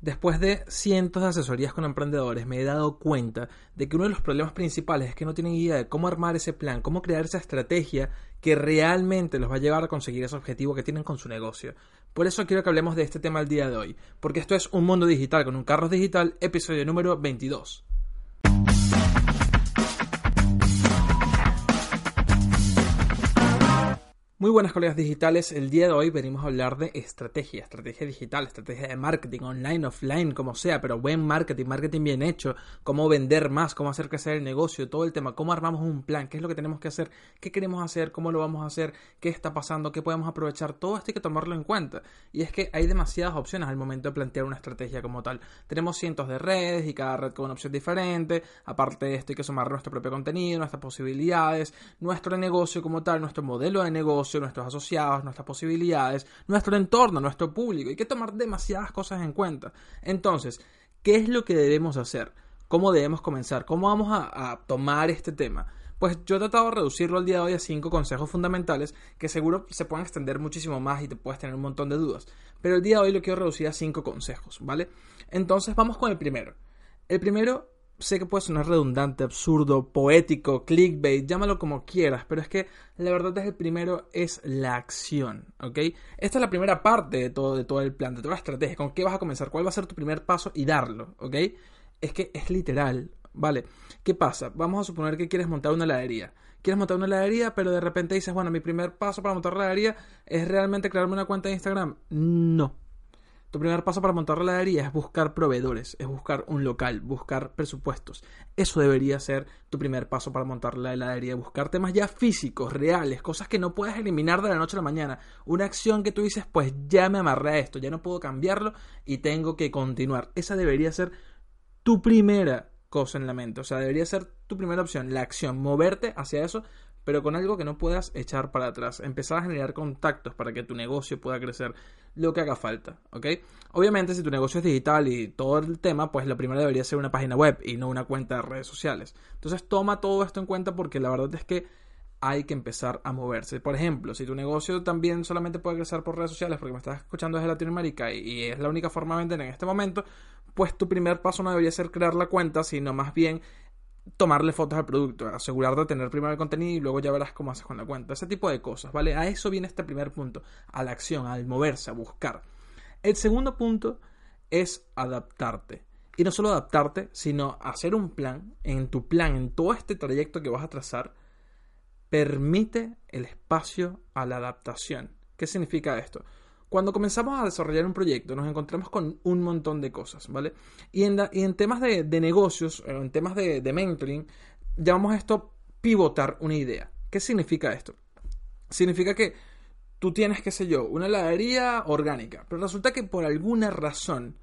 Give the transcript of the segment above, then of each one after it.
Después de cientos de asesorías con emprendedores, me he dado cuenta de que uno de los problemas principales es que no tienen idea de cómo armar ese plan, cómo crear esa estrategia que realmente los va a llevar a conseguir ese objetivo que tienen con su negocio. Por eso quiero que hablemos de este tema el día de hoy, porque esto es Un Mundo Digital con un Carros Digital, episodio número 22. Muy buenas colegas digitales, el día de hoy venimos a hablar de estrategia, estrategia digital, estrategia de marketing, online, offline, como sea, pero buen marketing, marketing bien hecho, cómo vender más, cómo hacer crecer el negocio, todo el tema, cómo armamos un plan, qué es lo que tenemos que hacer, qué queremos hacer, cómo lo vamos a hacer, qué está pasando, qué podemos aprovechar, todo esto hay que tomarlo en cuenta. Y es que hay demasiadas opciones al momento de plantear una estrategia como tal. Tenemos cientos de redes y cada red con una opción diferente, aparte de esto hay que sumar nuestro propio contenido, nuestras posibilidades, nuestro negocio como tal, nuestro modelo de negocio, nuestros asociados, nuestras posibilidades, nuestro entorno, nuestro público. Hay que tomar demasiadas cosas en cuenta. Entonces, ¿qué es lo que debemos hacer? ¿Cómo debemos comenzar? ¿Cómo vamos a, tomar este tema? Pues yo he tratado de reducirlo al día de hoy a cinco consejos fundamentales que seguro se pueden extender muchísimo más y te puedes tener un montón de dudas. Pero el día de hoy lo quiero reducir a cinco consejos, ¿vale? Entonces vamos con el primero. El primero sé que puede sonar redundante, absurdo, poético, clickbait, llámalo como quieras, pero es que la verdad es que el primero es la acción, ¿ok? Esta es la primera parte de todo, de todo el plan, de toda la estrategia, con qué vas a comenzar, cuál va a ser tu primer paso y darlo, ¿ok? Es que es literal, ¿vale? ¿Qué pasa? Vamos a suponer que quieres montar una heladería. Quieres montar una heladería, pero de repente dices, bueno, mi primer paso para montar la heladería es realmente crearme una cuenta de Instagram. No tu primer paso para montar la heladería es buscar proveedores, es buscar un local, buscar presupuestos. Eso debería ser tu primer paso para montar la heladería, buscar temas ya físicos, reales, cosas que no puedes eliminar de la noche a la mañana. Una acción que tú dices, pues ya me amarré a esto, ya no puedo cambiarlo y tengo que continuar. Esa debería ser tu primera cosa en la mente, o sea, debería ser tu primera opción, la acción, moverte hacia eso pero con algo que no puedas echar para atrás. Empezar a generar contactos para que tu negocio pueda crecer lo que haga falta, ¿ok? Obviamente si tu negocio es digital y todo el tema, pues lo primero debería ser una página web y no una cuenta de redes sociales. Entonces toma todo esto en cuenta porque la verdad es que hay que empezar a moverse. Por ejemplo, si tu negocio también solamente puede crecer por redes sociales porque me estás escuchando desde Latinoamérica y, y es la única forma de vender en este momento, pues tu primer paso no debería ser crear la cuenta, sino más bien tomarle fotos al producto, asegurarte de tener primero el contenido y luego ya verás cómo haces con la cuenta. Ese tipo de cosas, ¿vale? A eso viene este primer punto, a la acción, al moverse, a buscar. El segundo punto es adaptarte. Y no solo adaptarte, sino hacer un plan. En tu plan, en todo este trayecto que vas a trazar, permite el espacio a la adaptación. ¿Qué significa esto? Cuando comenzamos a desarrollar un proyecto nos encontramos con un montón de cosas, ¿vale? Y en, temas de, negocios, eh, en temas de, de mentoring, llamamos esto pivotar una idea. ¿Qué significa esto? Significa que tú tienes, qué sé yo, una heladería orgánica, pero resulta que por alguna razón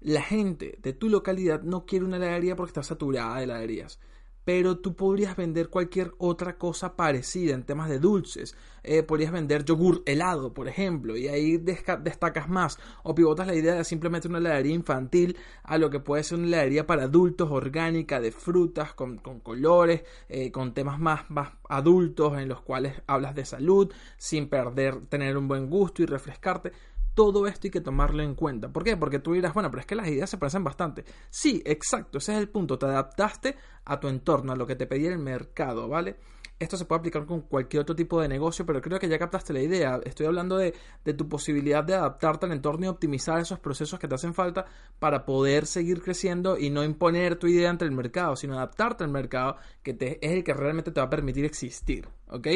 la gente de tu localidad no quiere una heladería porque está saturada de heladerías pero tú podrías vender cualquier otra cosa parecida en temas de dulces. Eh, podrías vender yogur helado, por ejemplo, y ahí destacas más. O pivotas la idea de simplemente una heladería infantil a lo que puede ser una heladería para adultos orgánica, de frutas, con, colores, eh, con temas más, más adultos en los cuales hablas de salud, sin perder, tener un buen gusto y refrescarte todo esto hay que tomarlo en cuenta. ¿Por qué? Porque tú dirás, bueno, pero es que las ideas se parecen bastante. Sí, exacto, ese es el punto. Te adaptaste a tu entorno, a lo que te pedía el mercado, ¿vale? Esto se puede aplicar con cualquier otro tipo de negocio, pero creo que ya captaste la idea. Estoy hablando de, de, tu posibilidad de adaptarte al entorno y optimizar esos procesos que te hacen falta para poder seguir creciendo y no imponer tu idea ante el mercado, sino adaptarte al mercado que es el que realmente te va a permitir existir. ¿Ok?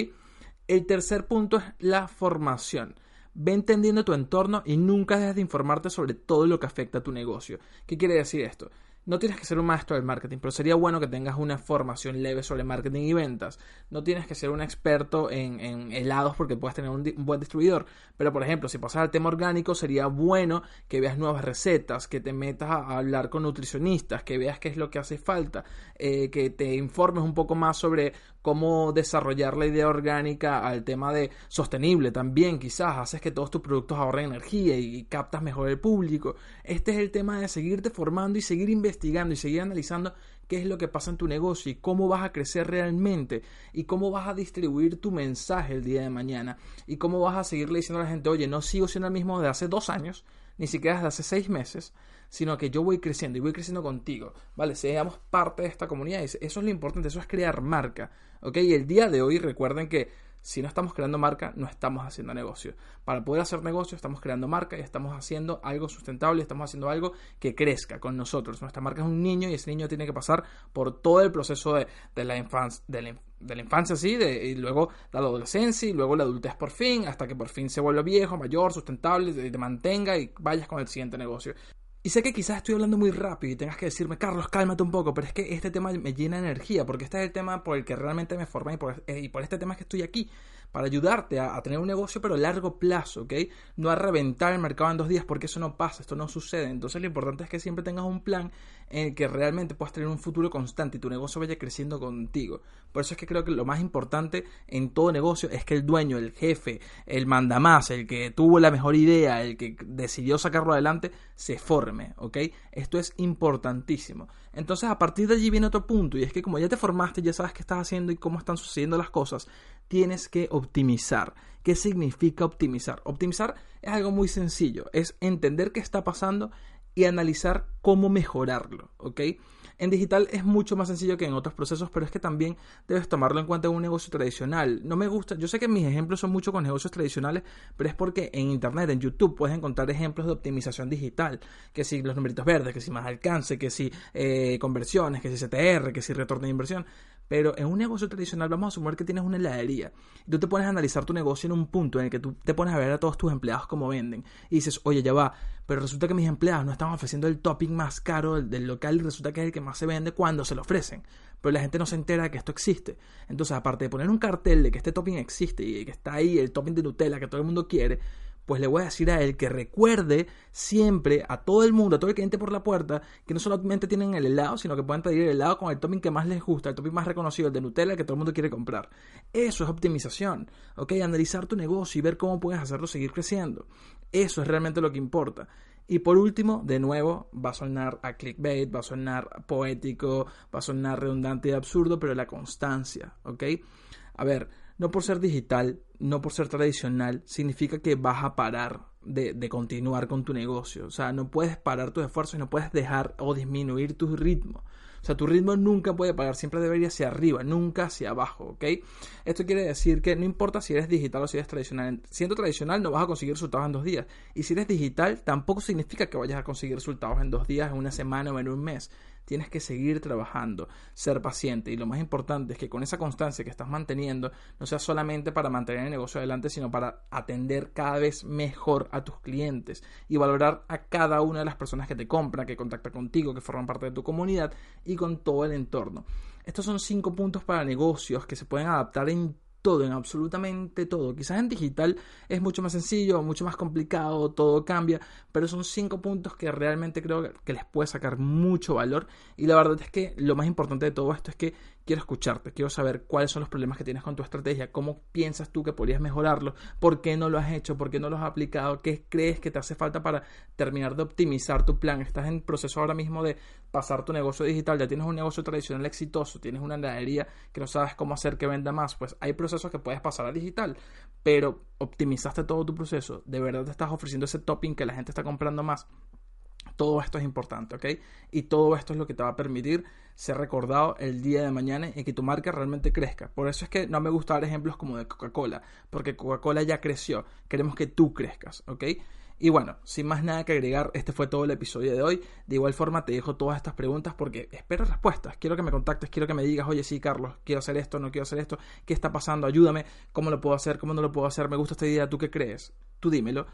El tercer punto es la formación. Ve entendiendo tu entorno y nunca dejes de informarte sobre todo lo que afecta a tu negocio. ¿Qué quiere decir esto? no tienes que ser un maestro del marketing, pero sería bueno que tengas una formación leve sobre marketing y ventas. No tienes que ser un experto en, helados porque puedes tener un, buen distribuidor. Pero, por ejemplo, si pasas al tema orgánico, sería bueno que veas nuevas recetas, que te metas a hablar con nutricionistas, que veas qué es lo que hace falta, eh, que te informes un poco más sobre cómo desarrollar la idea orgánica al tema de sostenible también. Quizás haces que todos tus productos ahorren energía y captas mejor el público. Este es el tema de seguirte formando y seguir investigando y seguir analizando qué es lo que pasa en tu negocio y cómo vas a crecer realmente y cómo vas a distribuir tu mensaje el día de mañana y cómo vas a seguirle diciendo a la gente, oye, no sigo siendo el mismo de hace dos años, ni siquiera desde hace seis meses, sino que yo voy creciendo y voy creciendo contigo, ¿vale? Seamos parte de esta comunidad. Eso es lo importante, eso es crear marca, ¿ok? Y el día de hoy recuerden que si no estamos creando marca, no estamos haciendo negocio. Para poder hacer negocio, estamos creando marca y estamos haciendo algo sustentable, estamos haciendo algo que crezca con nosotros. Nuestra marca es un niño y ese niño tiene que pasar por todo el proceso de, la infancia, de la, infancia, sí, de, y luego la adolescencia y luego la adultez por fin, hasta que por fin se vuelva viejo, mayor, sustentable, te mantenga y vayas con el siguiente negocio. Y sé que quizás estoy hablando muy rápido y tengas que decirme, Carlos, cálmate un poco, pero es que este tema me llena de energía, porque este es el tema por el que realmente me formé y por, eh, y por este tema es que estoy aquí, para ayudarte a, tener un negocio, pero a largo plazo, ¿ok? No a reventar el mercado en dos días, porque eso no pasa, esto no sucede. Entonces lo importante es que siempre tengas un plan en el que realmente puedas tener un futuro constante y tu negocio vaya creciendo contigo. Por eso es que creo que lo más importante en todo negocio es que el dueño, el jefe, el mandamás, el que tuvo la mejor idea, el que decidió sacarlo adelante, se forme, ¿ok? Esto es importantísimo. Entonces a partir de allí viene otro punto y es que como ya te formaste, ya sabes qué estás haciendo y cómo están sucediendo las cosas, tienes que optimizar. ¿Qué significa optimizar? Optimizar es algo muy sencillo, es entender qué está pasando y analizar cómo mejorarlo, ¿ok? En digital es mucho más sencillo que en otros procesos, pero es que también debes tomarlo en cuenta en un negocio tradicional. No me gusta, yo sé que mis ejemplos son mucho con negocios tradicionales, pero es porque en Internet, en YouTube, puedes encontrar ejemplos de optimización digital, que si los numeritos verdes, que si más alcance, que si eh, conversiones, que si CTR, que si retorno de inversión. Pero en un negocio tradicional vamos a asumir que tienes una heladería y tú te pones a analizar tu negocio en un punto en el que tú te pones a ver a todos tus empleados cómo venden y dices, oye, ya va, pero resulta que mis empleados no están ofreciendo el topping más caro del, local y resulta que es el que más se vende cuando se lo ofrecen. Pero la gente no se entera de que esto existe. Entonces, aparte de poner un cartel de que este topping existe y que está ahí el topping de Nutella que todo el mundo quiere, pues le voy a decir a él que recuerde siempre a todo el mundo, a todo el que entre por la puerta, que no solamente tienen el helado, sino que pueden pedir el helado con el topping que más les gusta, el topping más reconocido, el de Nutella, que todo el mundo quiere comprar. Eso es optimización, ¿ok? Analizar tu negocio y ver cómo puedes hacerlo seguir creciendo. Eso es realmente lo que importa. Y por último, de nuevo, va a sonar a clickbait, va a sonar poético, va a sonar redundante y absurdo, pero la constancia, ¿ok? A ver, no por ser digital, no por ser tradicional, significa que vas a parar de, de, continuar con tu negocio. O sea, no puedes parar tus esfuerzos no puedes dejar o disminuir tu ritmo. O sea, tu ritmo nunca puede parar, siempre debería ir hacia arriba, nunca hacia abajo, ¿ok? Esto quiere decir que no importa si eres digital o si eres tradicional. Siendo tradicional no vas a conseguir resultados en dos días. Y si eres digital tampoco significa que vayas a conseguir resultados en dos días, en una semana o en un mes tienes que seguir trabajando, ser paciente y lo más importante es que con esa constancia que estás manteniendo no sea solamente para mantener el negocio adelante, sino para atender cada vez mejor a tus clientes y valorar a cada una de las personas que te compran, que contactan contigo, que forman parte de tu comunidad y con todo el entorno. Estos son cinco puntos para negocios que se pueden adaptar en todo, en absolutamente todo. Quizás en digital es mucho más sencillo, mucho más complicado, todo cambia, pero son cinco puntos que realmente creo que les puede sacar mucho valor. Y la verdad es que lo más importante de todo esto es que quiero escucharte, quiero saber cuáles son los problemas que tienes con tu estrategia, cómo piensas tú que podrías mejorarlo, por qué no lo has hecho, por qué no lo has aplicado, qué crees que te hace falta para terminar de optimizar tu plan. Estás en proceso ahora mismo de pasar tu negocio digital, ya tienes un negocio tradicional exitoso, tienes una heladería que no sabes cómo hacer que venda más, pues hay procesos que puedes pasar a digital, pero optimizaste todo tu proceso, de verdad te estás ofreciendo ese topping que la gente está comprando más todo esto es importante, ¿ok? Y todo esto es lo que te va a permitir ser recordado el día de mañana y que tu marca realmente crezca. Por eso es que no me gusta dar ejemplos como de Coca-Cola, porque Coca-Cola ya creció. Queremos que tú crezcas, ¿ok? Y bueno, sin más nada que agregar, este fue todo el episodio de hoy. De igual forma te dejo todas estas preguntas porque espero respuestas. Quiero que me contactes, quiero que me digas, oye, sí, Carlos, quiero hacer esto, no quiero hacer esto, ¿qué está pasando? Ayúdame, ¿cómo lo puedo hacer? ¿Cómo no lo puedo hacer? Me gusta esta idea, ¿tú qué crees? Tú dímelo.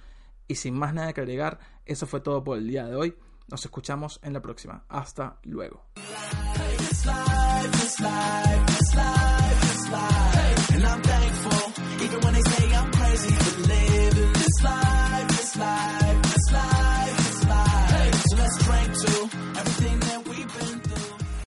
Y sin más nada que agregar, eso fue todo por el día de hoy. Nos escuchamos en la próxima. Hasta luego.